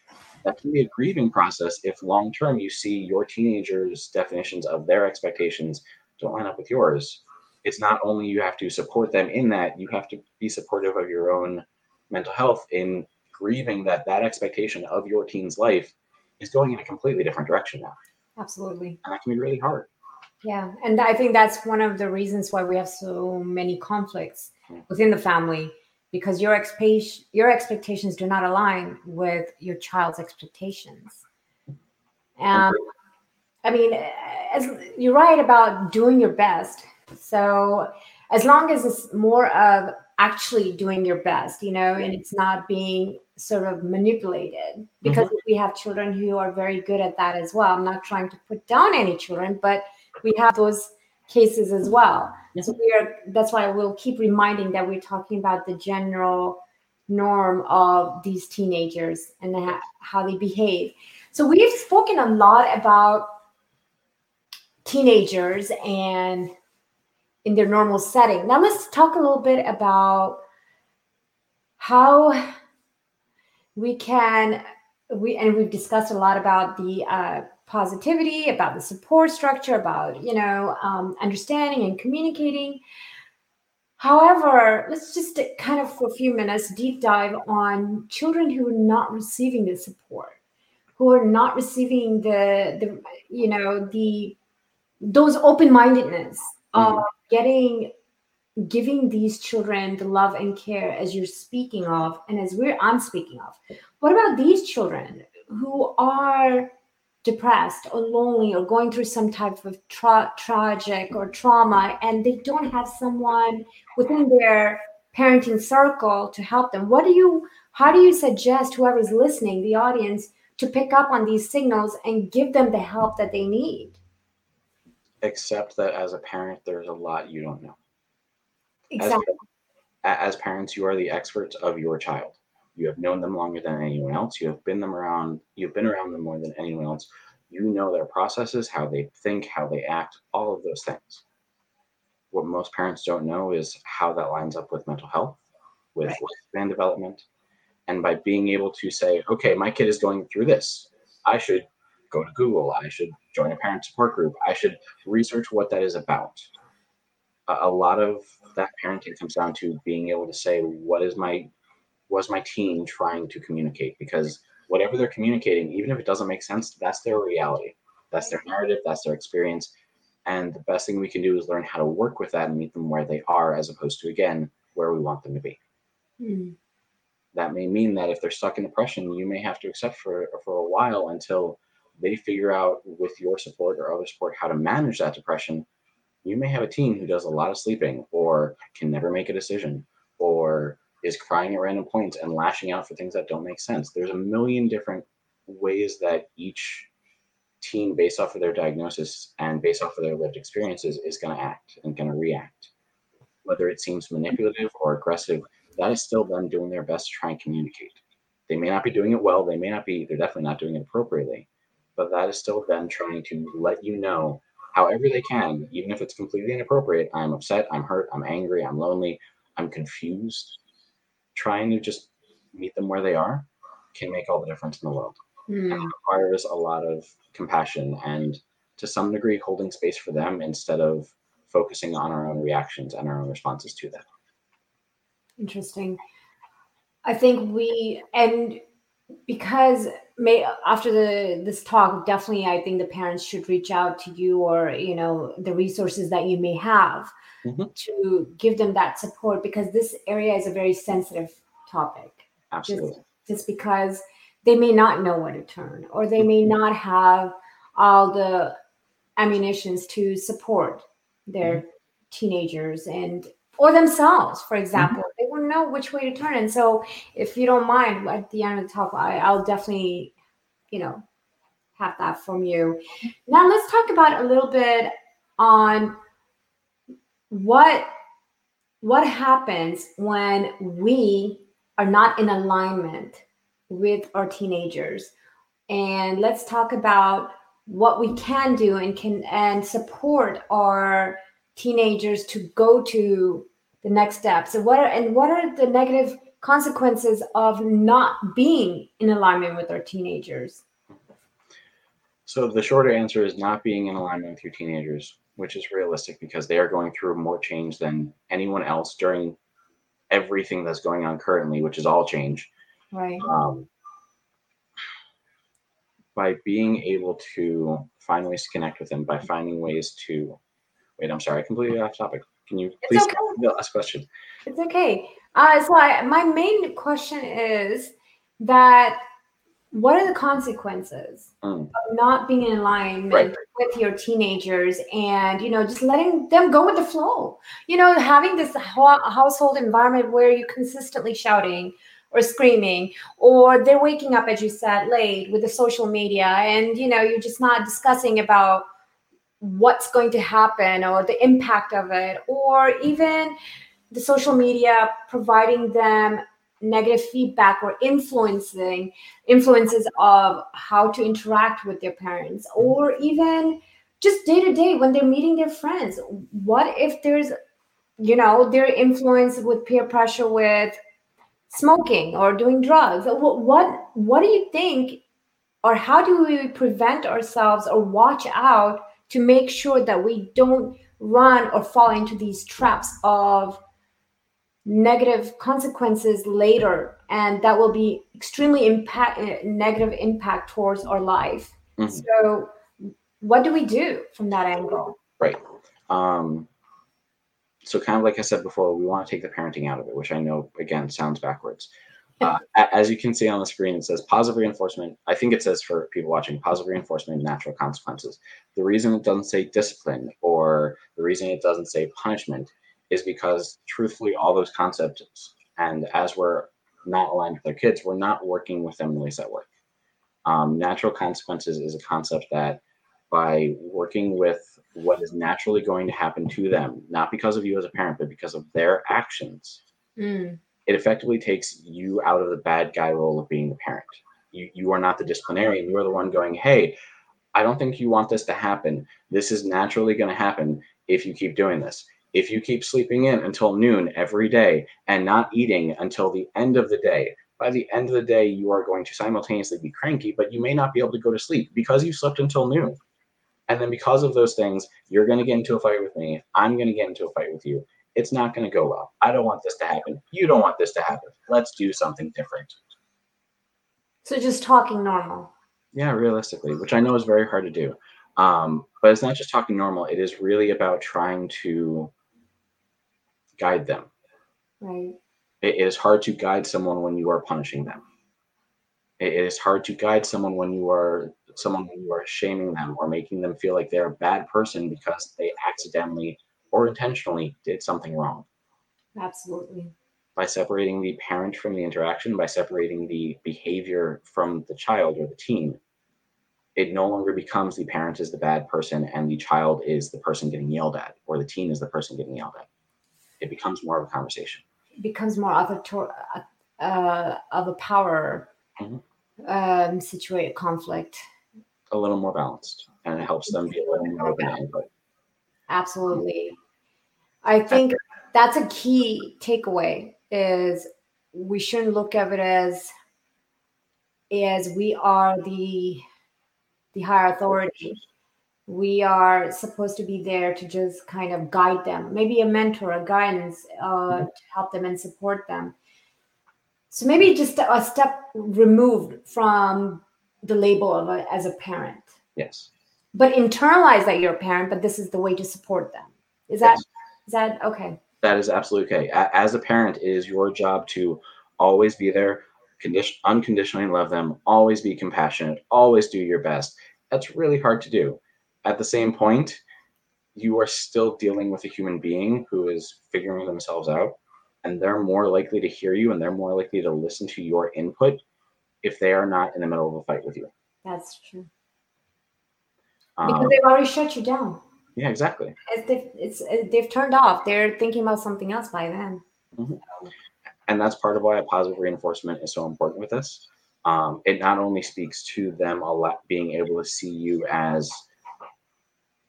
that can be a grieving process if long term you see your teenagers' definitions of their expectations don't line up with yours. It's not only you have to support them in that, you have to be supportive of your own mental health in grieving that that expectation of your teen's life is going in a completely different direction now. Absolutely. And that can be really hard. Yeah, and I think that's one of the reasons why we have so many conflicts within the family because your expectation your expectations do not align with your child's expectations. Um, I mean, as you're right about doing your best. So as long as it's more of actually doing your best, you know, and it's not being sort of manipulated because mm-hmm. we have children who are very good at that as well. I'm not trying to put down any children, but we have those cases as well. So we are that's why we'll keep reminding that we're talking about the general norm of these teenagers and how they behave. So we've spoken a lot about teenagers and in their normal setting. Now let's talk a little bit about how we can we and we've discussed a lot about the uh, positivity, about the support structure, about you know um, understanding and communicating. However, let's just kind of for a few minutes deep dive on children who are not receiving the support, who are not receiving the the you know the those open mindedness mm-hmm. of getting giving these children the love and care as you're speaking of and as we're i'm speaking of what about these children who are depressed or lonely or going through some type of tra- tragic or trauma and they don't have someone within their parenting circle to help them. What do you how do you suggest whoever's listening the audience to pick up on these signals and give them the help that they need? Except that as a parent there's a lot you don't know. Exactly. as, as parents you are the experts of your child you have known them longer than anyone else. You have been them around. You've been around them more than anyone else. You know their processes, how they think, how they act, all of those things. What most parents don't know is how that lines up with mental health, with right. lifespan development, and by being able to say, okay, my kid is going through this. I should go to Google. I should join a parent support group. I should research what that is about. A lot of that parenting comes down to being able to say, what is my was my team trying to communicate? Because whatever they're communicating, even if it doesn't make sense, that's their reality. That's their narrative, that's their experience. And the best thing we can do is learn how to work with that and meet them where they are, as opposed to, again, where we want them to be. Mm. That may mean that if they're stuck in depression, you may have to accept for, for a while until they figure out with your support or other support how to manage that depression, you may have a teen who does a lot of sleeping or can never make a decision or is crying at random points and lashing out for things that don't make sense. There's a million different ways that each teen, based off of their diagnosis and based off of their lived experiences, is going to act and going to react. Whether it seems manipulative or aggressive, that is still them doing their best to try and communicate. They may not be doing it well. They may not be, they're definitely not doing it appropriately, but that is still them trying to let you know however they can, even if it's completely inappropriate. I'm upset, I'm hurt, I'm angry, I'm lonely, I'm confused. Trying to just meet them where they are can make all the difference in the world. Mm. And requires a lot of compassion and to some degree holding space for them instead of focusing on our own reactions and our own responses to them. Interesting. I think we and because may after the this talk definitely i think the parents should reach out to you or you know the resources that you may have mm-hmm. to give them that support because this area is a very sensitive topic Absolutely. Just, just because they may not know where to turn or they may mm-hmm. not have all the ammunitions to support their mm-hmm. teenagers and or themselves, for example. Know which way to turn. And so, if you don't mind, at the end of the talk, I, I'll definitely, you know, have that from you. Now, let's talk about a little bit on what what happens when we are not in alignment with our teenagers and let's talk about what we can do and can and support our teenagers to go to the next steps and what are and what are the negative consequences of not being in alignment with our teenagers? So the shorter answer is not being in alignment with your teenagers which is realistic because they are going through more change than anyone else during everything that's going on currently which is all change. Right. Um, by being able to find ways to connect with them by finding ways to wait i'm sorry i completely off topic can you please okay. the last question? It's okay. Uh, so I, my main question is that what are the consequences mm. of not being in alignment right. with your teenagers and you know just letting them go with the flow you know having this household environment where you're consistently shouting or screaming or they're waking up as you said late with the social media and you know you're just not discussing about what's going to happen or the impact of it, or even the social media providing them negative feedback or influencing influences of how to interact with their parents or even just day to day when they're meeting their friends. What if there's you know they're influenced with peer pressure with smoking or doing drugs? What what, what do you think or how do we prevent ourselves or watch out to make sure that we don't run or fall into these traps of negative consequences later and that will be extremely impact uh, negative impact towards our life. Mm-hmm. so what do we do from that angle? Right. Um so kind of like i said before we want to take the parenting out of it which i know again sounds backwards uh, as you can see on the screen, it says positive reinforcement. I think it says for people watching positive reinforcement natural consequences. The reason it doesn't say discipline or the reason it doesn't say punishment is because truthfully, all those concepts, and as we're not aligned with our kids, we're not working with them in ways that work. Um, natural consequences is a concept that by working with what is naturally going to happen to them, not because of you as a parent, but because of their actions. Mm it effectively takes you out of the bad guy role of being the parent. You, you are not the disciplinarian. You are the one going, hey, I don't think you want this to happen. This is naturally going to happen if you keep doing this. If you keep sleeping in until noon every day and not eating until the end of the day, by the end of the day, you are going to simultaneously be cranky, but you may not be able to go to sleep because you slept until noon. And then because of those things, you're going to get into a fight with me. I'm going to get into a fight with you it's not going to go well. I don't want this to happen. You don't want this to happen. Let's do something different. So just talking normal. Yeah, realistically, which I know is very hard to do. Um, but it's not just talking normal, it is really about trying to guide them. Right. it is hard to guide someone when you are punishing them. it is hard to guide someone when you are someone when you are shaming them or making them feel like they're a bad person because they accidentally or intentionally did something wrong. Absolutely. By separating the parent from the interaction, by separating the behavior from the child or the teen, it no longer becomes the parent is the bad person and the child is the person getting yelled at or the teen is the person getting yelled at. It becomes more of a conversation. It becomes more of a, uh, of a power mm-hmm. um, situated conflict. A little more balanced and it helps them be a little more open. Absolutely. I think that's a key takeaway is we shouldn't look at it as as we are the the higher authority. We are supposed to be there to just kind of guide them maybe a mentor a guidance uh, mm-hmm. to help them and support them. So maybe just a step removed from the label of a, as a parent. Yes. But internalize that you're a parent but this is the way to support them. Is that yes. Is that okay? That is absolutely okay. As a parent it is your job to always be there condition unconditionally love them always be compassionate always do your best. That's really hard to do. At the same point you are still dealing with a human being who is figuring themselves out and they're more likely to hear you and they're more likely to listen to your input if they are not in the middle of a fight with you. That's true. Because um, they've already shut you down yeah exactly. It's, it's, they've turned off. They're thinking about something else by then. Mm-hmm. and that's part of why positive reinforcement is so important with this. Um, it not only speaks to them a lot being able to see you as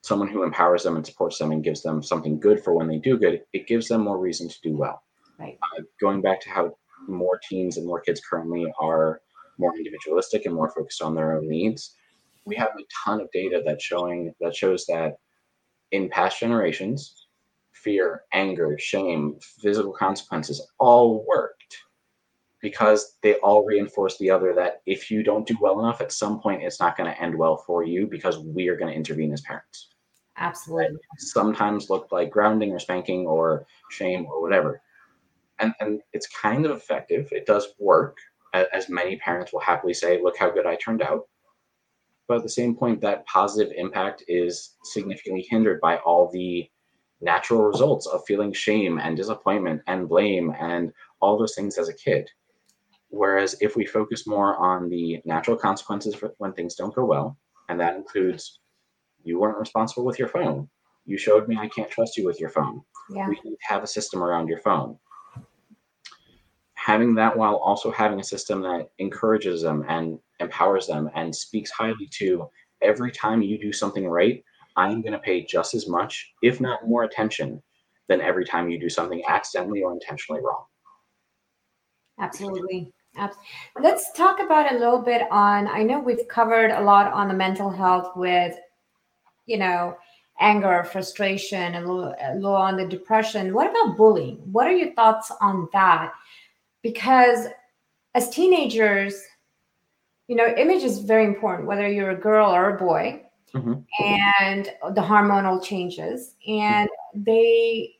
someone who empowers them and supports them and gives them something good for when they do good it gives them more reason to do well. Right. Uh, going back to how more teens and more kids currently are more individualistic and more focused on their own needs we have a ton of data that showing that shows that in past generations fear anger shame physical consequences all worked because they all reinforce the other that if you don't do well enough at some point it's not going to end well for you because we are going to intervene as parents. Absolutely. Sometimes look like grounding or spanking or shame or whatever. And and it's kind of effective. It does work as many parents will happily say look how good i turned out but at the same point that positive impact is significantly hindered by all the natural results of feeling shame and disappointment and blame and all those things as a kid Whereas if we focus more on the natural consequences for when things don't go well, and that includes you weren't responsible with your phone. You showed me I can't trust you with your phone. Yeah. We have a system around your phone. Having that while also having a system that encourages them and empowers them and speaks highly to every time you do something right, I'm going to pay just as much, if not more attention, than every time you do something accidentally or intentionally wrong. Absolutely. Let's talk about a little bit on. I know we've covered a lot on the mental health with, you know, anger, frustration, a little, a little on the depression. What about bullying? What are your thoughts on that? Because as teenagers, you know, image is very important, whether you're a girl or a boy, mm-hmm. and the hormonal changes, and they,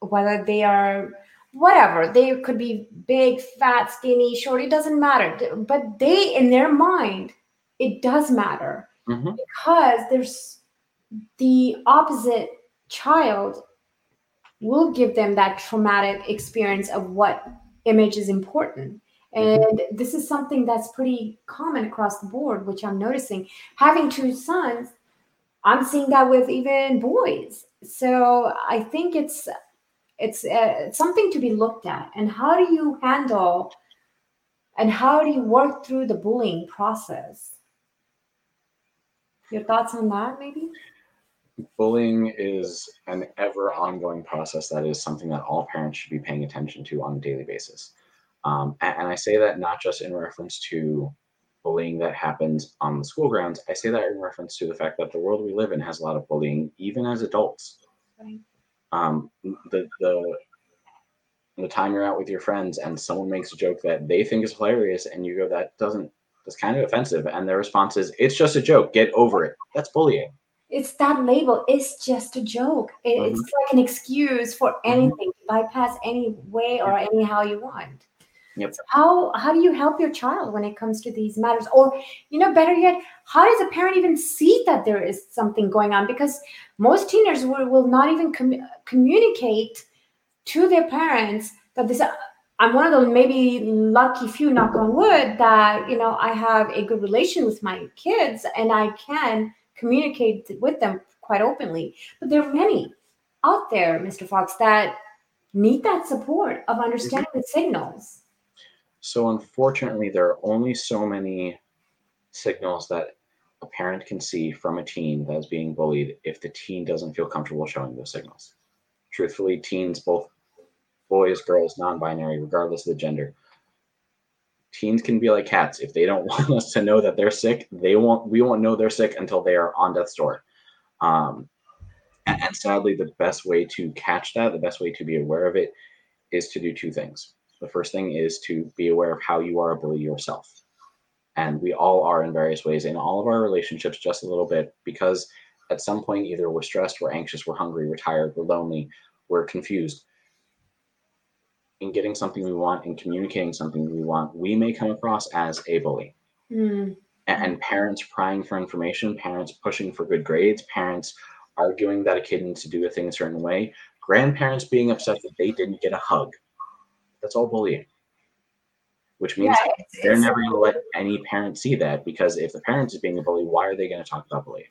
whether they are whatever they could be big fat skinny short it doesn't matter but they in their mind it does matter mm-hmm. because there's the opposite child will give them that traumatic experience of what image is important. Mm-hmm. and this is something that's pretty common across the board which i'm noticing. Having two sons i'm seeing that with even boys. So i think it's it's, uh, it's something to be looked at. And how do you handle and how do you work through the bullying process? Your thoughts on that maybe bullying is an ever ongoing process that is something that all parents should be paying attention to on a daily basis. Um, and, and, i say that not just in reference to bullying that happens on the school grounds. I say that in reference to the fact that the world we live in has a lot of bullying even as adults. Um, the the the time you're out with your friends and someone makes a joke that they think is hilarious and you go that doesn't that's kind of offensive. And their response is it's just a joke. Get over it. That's bullying it's that label it's just a joke it's mm-hmm. like an excuse for mm-hmm. anything mm-hmm. bypass any way or anyhow you want Yep. So how how do you help your child when it comes to these matters? Or, you know, better yet, how does a parent even see that there is something going on? Because most teenagers will, will not even com- communicate to their parents that this I'm one of the maybe lucky few, knock on wood, that you know I have a good relation with my kids and I can communicate with them quite openly. But there are many out there, Mr. Fox, that need that support of understanding mm-hmm. the signals. So unfortunately, there are only so many signals that a parent can see from a teen that is being bullied if the teen doesn't feel comfortable showing those signals. Truthfully, teens, both boys, girls, non-binary, regardless of the gender. Teens can be like cats. If they don't want us to know that they're sick, they won't. We won't know they're sick until they are on death's door. Um, and, and sadly, the best way to catch that, the best way to be aware of it, is to do two things. The first thing is to be aware of how you are a bully yourself. And we all are in various ways in all of our relationships, just a little bit, because at some point, either we're stressed, we're anxious, we're hungry, we're tired, we're lonely, we're confused in getting something we want and communicating something we want, we may come across as a bully. Mm. And, parents prying for information, parents pushing for good grades, parents arguing that a kid needs to do a thing a certain way, grandparents being upset that they didn't get a hug. That's all bullying. Which means yeah, it's, they're it's, never going to let any parent see that because if the parent is being a bully, why are they going to talk about bullying?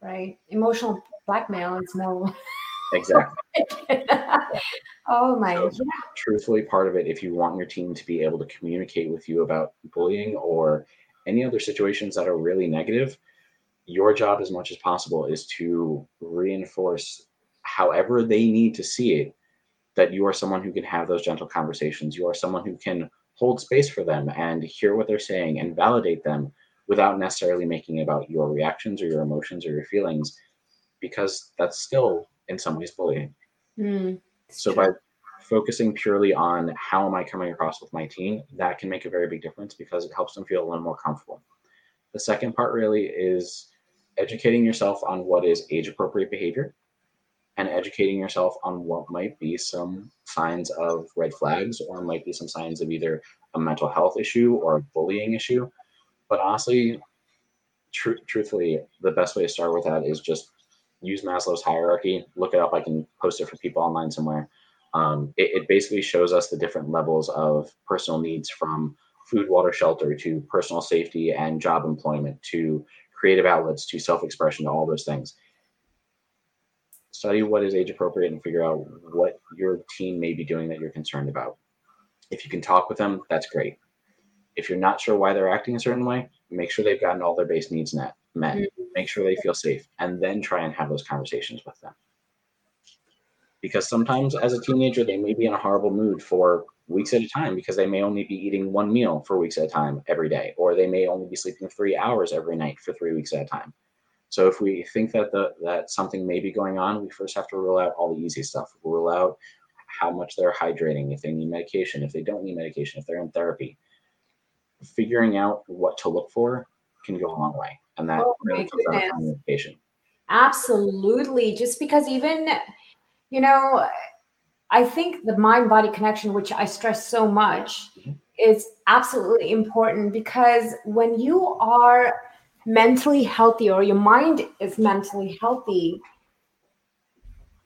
Right. Emotional blackmail is more Exactly. oh my so, Truthfully, part of it, if you want your team to be able to communicate with you about bullying or any other situations that are really negative, your job as much as possible is to reinforce however they need to see it that you are someone who can have those gentle conversations. You are someone who can hold space for them and hear what they're saying and validate them without necessarily making about your reactions or your emotions or your feelings because that's still in some ways bullying. Mm, so true. by focusing purely on how am I coming across with my team, that can make a very big difference because it helps them feel a little more comfortable. The second part really is educating yourself on what is age appropriate behavior and educating yourself on what might be some signs of red flags or might be some signs of either a mental health issue or a bullying issue. But honestly, tr- truthfully, the best way to start with that is just use Maslow's hierarchy. Look it up. I can post it for people online somewhere. Um, it, it, basically shows us the different levels of personal needs from food, water, shelter to personal safety and job employment to creative outlets to self expression to all those things. Study what is age appropriate and figure out what your teen may be doing that you're concerned about. If you can talk with them, that's great. If you're not sure why they're acting a certain way, make sure they've gotten all their base needs met. Mm-hmm make sure they feel safe, and then try and have those conversations with them. Because sometimes as a teenager, they may be in a horrible mood for weeks at a time because they may only be eating one meal for weeks at a time every day, or they may only be sleeping three hours every night for three weeks at a time. So if we think that the that something may be going on, we first have to rule out all the easy stuff. Rule out how much they're hydrating, if they need medication, if they don't need medication, if they're in therapy. Figuring out what to look for can go a long way and that oh, really comes out communication. Absolutely. Just because even, you know, I think the mind body connection, which I stress so much, mm-hmm. is absolutely important because when you are mentally healthy or your mind is mentally healthy,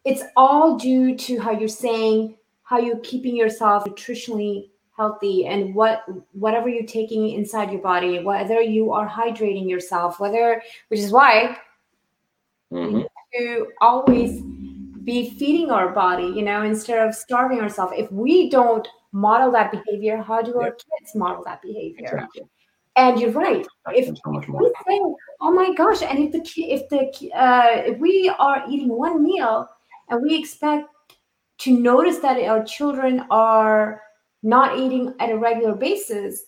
it's all due to how you're saying, how you're keeping yourself nutritionally healthy and what whatever you're taking inside your body whether you are hydrating yourself whether which is why mm-hmm. to always be feeding our body you know instead of starving ourselves. If we don't model that behavior how do our kids model that behavior? Exactly. and you're right. If, if we say oh my gosh and if the if the uh, if we are eating one meal and we expect to notice that our children are not eating at a regular basis,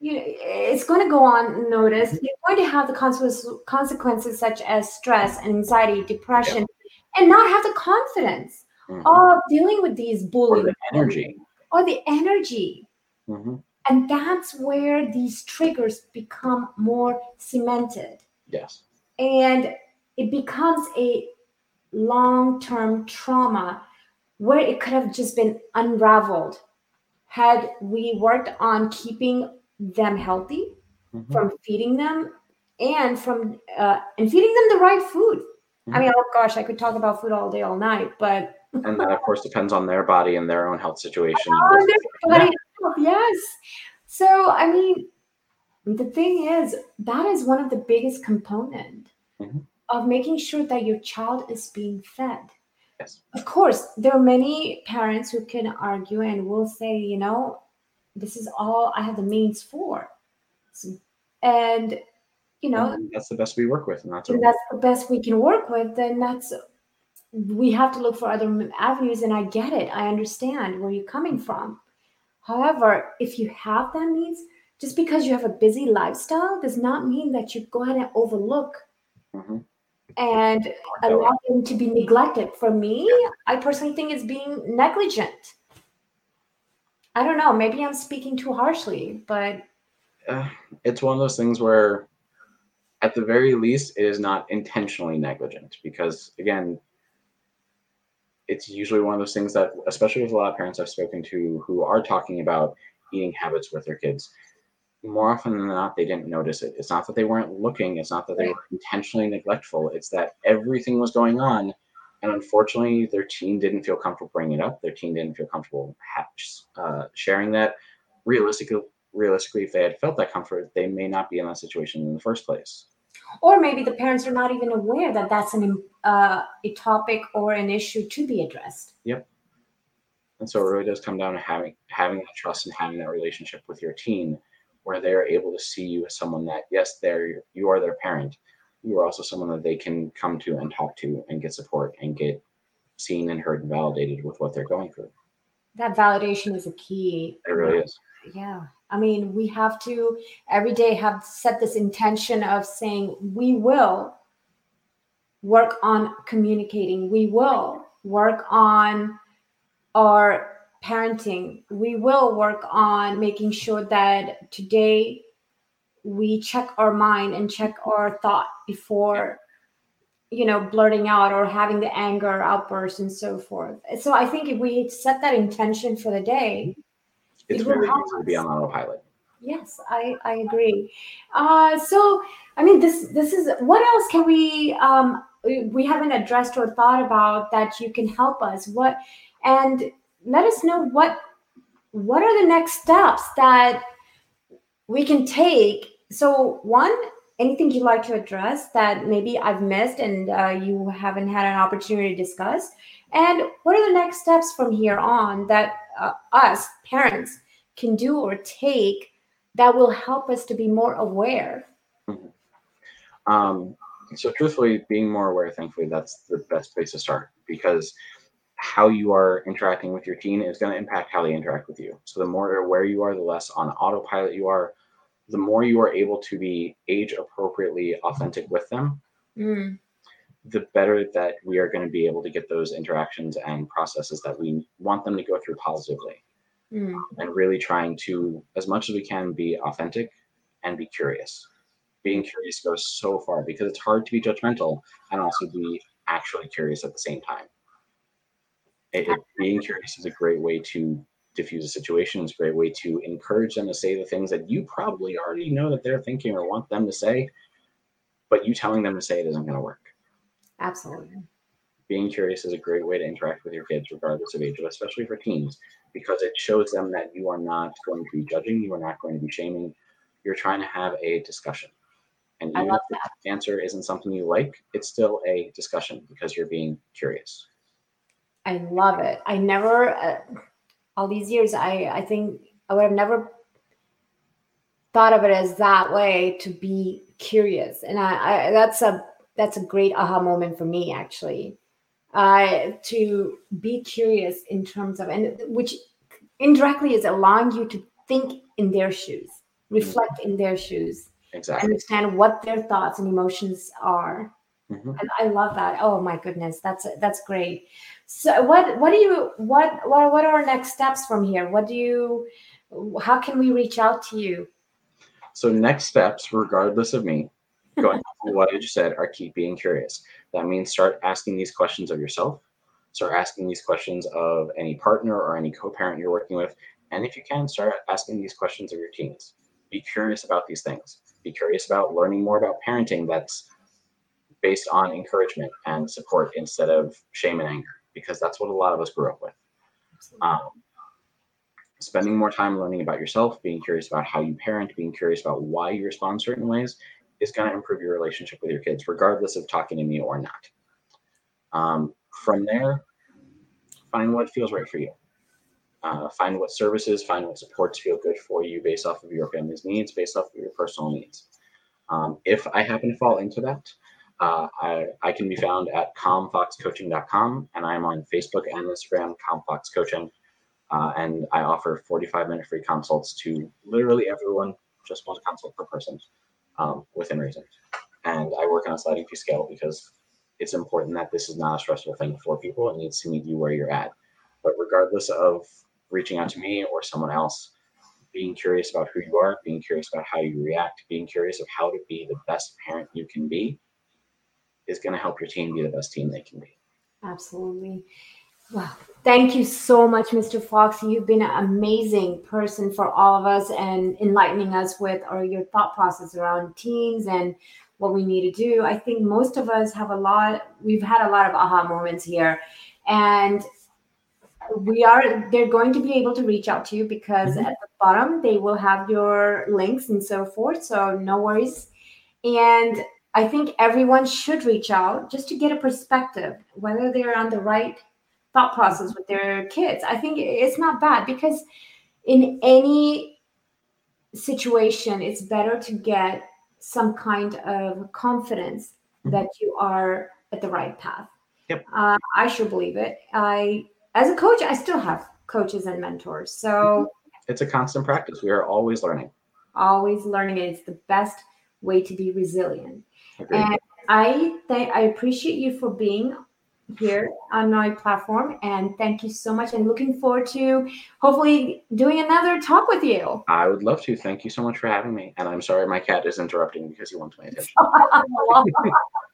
you know, it's going to go on noticed. Mm-hmm. You're going to have the consequences, consequences such as stress and anxiety, depression, yeah. and not have the confidence mm-hmm. of dealing with these bullying. Or the energy. Or the energy. Mm-hmm. And that's where these triggers become more cemented. Yes. And it becomes a long term trauma where it could have just been unraveled had we worked on keeping them healthy Mhm. from feeding them and from uh, and feeding them the right food. I mean, oh gosh, I could talk about food all day, all night, but and that of course depends on their body and their own health situation. Oh, there's body health, yes. So I mean, the thing is, that is one of the biggest component Mhm. of making sure that your child is being fed. Yes. Of course, there are many parents who can argue and will say, you know, this is all I have the means for. And you know, And that's the best we work with, and that's what that's the best we can work with, then that's we have to look for other avenues. And I get it. I understand where you're coming from. However, if you have that means, just because you have a busy lifestyle does not mean that you go ahead and overlook Mhm. And allow them to be neglected. For me, I personally think it's being negligent. I don't know. Maybe I'm speaking too harshly, but uh, it's one of those things where at the very least it is not intentionally negligent because again it's usually one of those things that especially with a lot of parents i've spoken to who are talking about eating habits with their kids more often than not they didn't notice it. It's not that they weren't looking it's not that they were intentionally neglectful it's that everything was going on and unfortunately their teen didn't feel comfortable bringing it up their teen didn't feel comfortable uh, sharing that. Realistically realistically if they had felt that comfort they may not be in that situation in the first place. Or maybe the parents are not even aware that that's an uh, a topic or an issue to be addressed. Yep. And so it really does come down to having having that trust and having that relationship with your teen where they're able to see you as someone that yes they're you are their parent you are also someone that they can come to and talk to and get support and get seen and heard and validated with what they're going through That validation is a key. it really is Yeah. I mean, we have to every day have set this intention of saying we will work on communicating. We will work on our parenting. We will work on making sure that today we check our mind and check our thought before you know blurting out or having the anger outburst and so forth so i think if we set that intention for the day it's It help easy to be on autopilot Yes, I, I agree. Uh, so, I mean, this this is what else can we um, we we haven't addressed or thought about that you can help us. What and let us know what what are the next steps that we can take. So, one, anything you'd like to address that maybe I've missed and uh, you haven't had an opportunity to discuss, and what are the next steps from here on that uh, us parents can do or take that will help us to be more aware. Um, so truthfully, being more aware, thankfully, that's the best place to start because how you are interacting with your teen is going to impact how they interact with you. So the more aware you are, the less on autopilot you are, the more you are able to be age appropriately authentic with them, the better that we are going to be able to get those interactions and processes that we want them to go through positively Mm. and really trying to as much as we can be authentic and be curious being curious goes so far because it's hard to be judgmental and also be actually curious at the same time it, it- being curious is a great way to diffuse a situation it's a great way to encourage them to say the things that you probably already know that they're thinking or want them to say but you telling them to say it isn't going to work. Absolutely. being curious is a great way to interact with your kids regardless of age especially for teens because it shows them that you are not going to be judging you are not going to be shaming. You're trying to have a discussion. And I even love if the answer isn't something you like it's still a discussion because you're being curious I love it. I never, uh, all these years, I, I think I would have never thought of it as that way to be curious. And I, I that's a, that's a great aha moment for me, actually. Uh, to be curious in terms of, and which indirectly is allowing you to think in their shoes, reflect in their shoes, exactly understand what their thoughts and emotions are. Mhm. I, I love that. Oh my goodness, that's that's great. So what what do you what what what are our next steps from here? What do you how can we reach out to you? so next steps regardless of me going off of what i just said are keep being curious that means start asking these questions of yourself start asking these questions of any partner or any co-parent you're working with And if you can, start asking these questions of your teens. Be curious about these things. Be curious about learning more about parenting that's based on encouragement and support instead of shame and anger, because that's what a lot of us grew up with. Um, spending more time learning about yourself, being curious about how you parent, being curious about why you respond certain ways is going to improve your relationship with your kids, regardless of talking to me or not. Um, from there, find what feels right for you. Uh, find what services, find what supports feel good for you based off of your family's needs, based off of your personal needs. Um, if I happen to fall into that, uh, I, I, can be found at calmfoxcoaching.com and I'm on Facebook and Instagram, calmfoxcoaching. Uh, and I offer 45 minute free consults to literally everyone, just one consult per person um, within reason. And I work on a sliding fee scale because it's important that this is not a stressful thing for people. It needs to meet you where you're at. But regardless of reaching out to me or someone else, being curious about who you are, being curious about how you react, being curious of how to be the best parent you can be is going to help your team be the best team they can be. Absolutely. Wow. Thank you so much, Mr. Fox. You've been an amazing person for all of us and enlightening us with or your thought process around teens and what we need to do. I think most of us have a lot, we've had a lot of aha moments here. And we are they're going to be able to reach out to you because mm-hmm. at the bottom they will have your links and so forth. So no worries. And I think everyone should reach out just to get a perspective, whether they're on the right thought process with their kids. I think it's not bad because in any situation, it's better to get some kind of confidence mm-hmm. that you are at the right path. Yep. Uh, I sure believe it. I, as a coach, I still have coaches and mentors. So mm-hmm. it's a constant practice. We are always learning. Always learning. It's the best way to be resilient. Agreed. And I th- I appreciate you for being here on my platform. And thank you so much. And looking forward to hopefully doing another talk with you. I would love to. Thank you so much for having me. And I'm sorry my cat is interrupting because he wants my attention.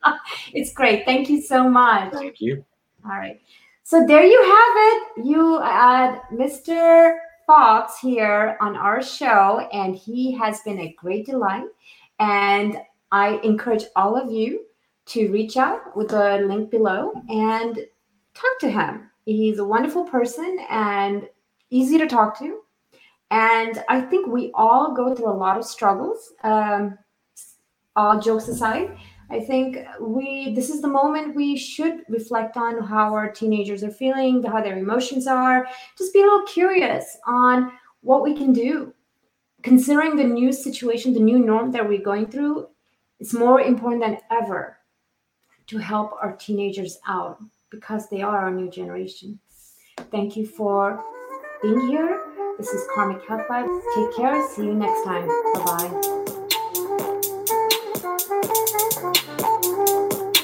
it's great. Thank you so much. Thank you. All right. So there you have it. You had Mr. Fox here on our show, and he has been a great delight. And I encourage all of you to reach out with the link below and talk to him. He's a wonderful person and easy to talk to. And I think we all go through a lot of struggles. Um, all jokes aside, I think we this is the moment we should reflect on how our teenagers are feeling, how their emotions are. Just be a little curious on what we can do. Considering the new situation, the new norm that we're going through, it's more important than ever to help our teenagers out because they are our new generation. Thank you for being here. This is Karmic Health Vibe. Take care. See you next time. Bye bye.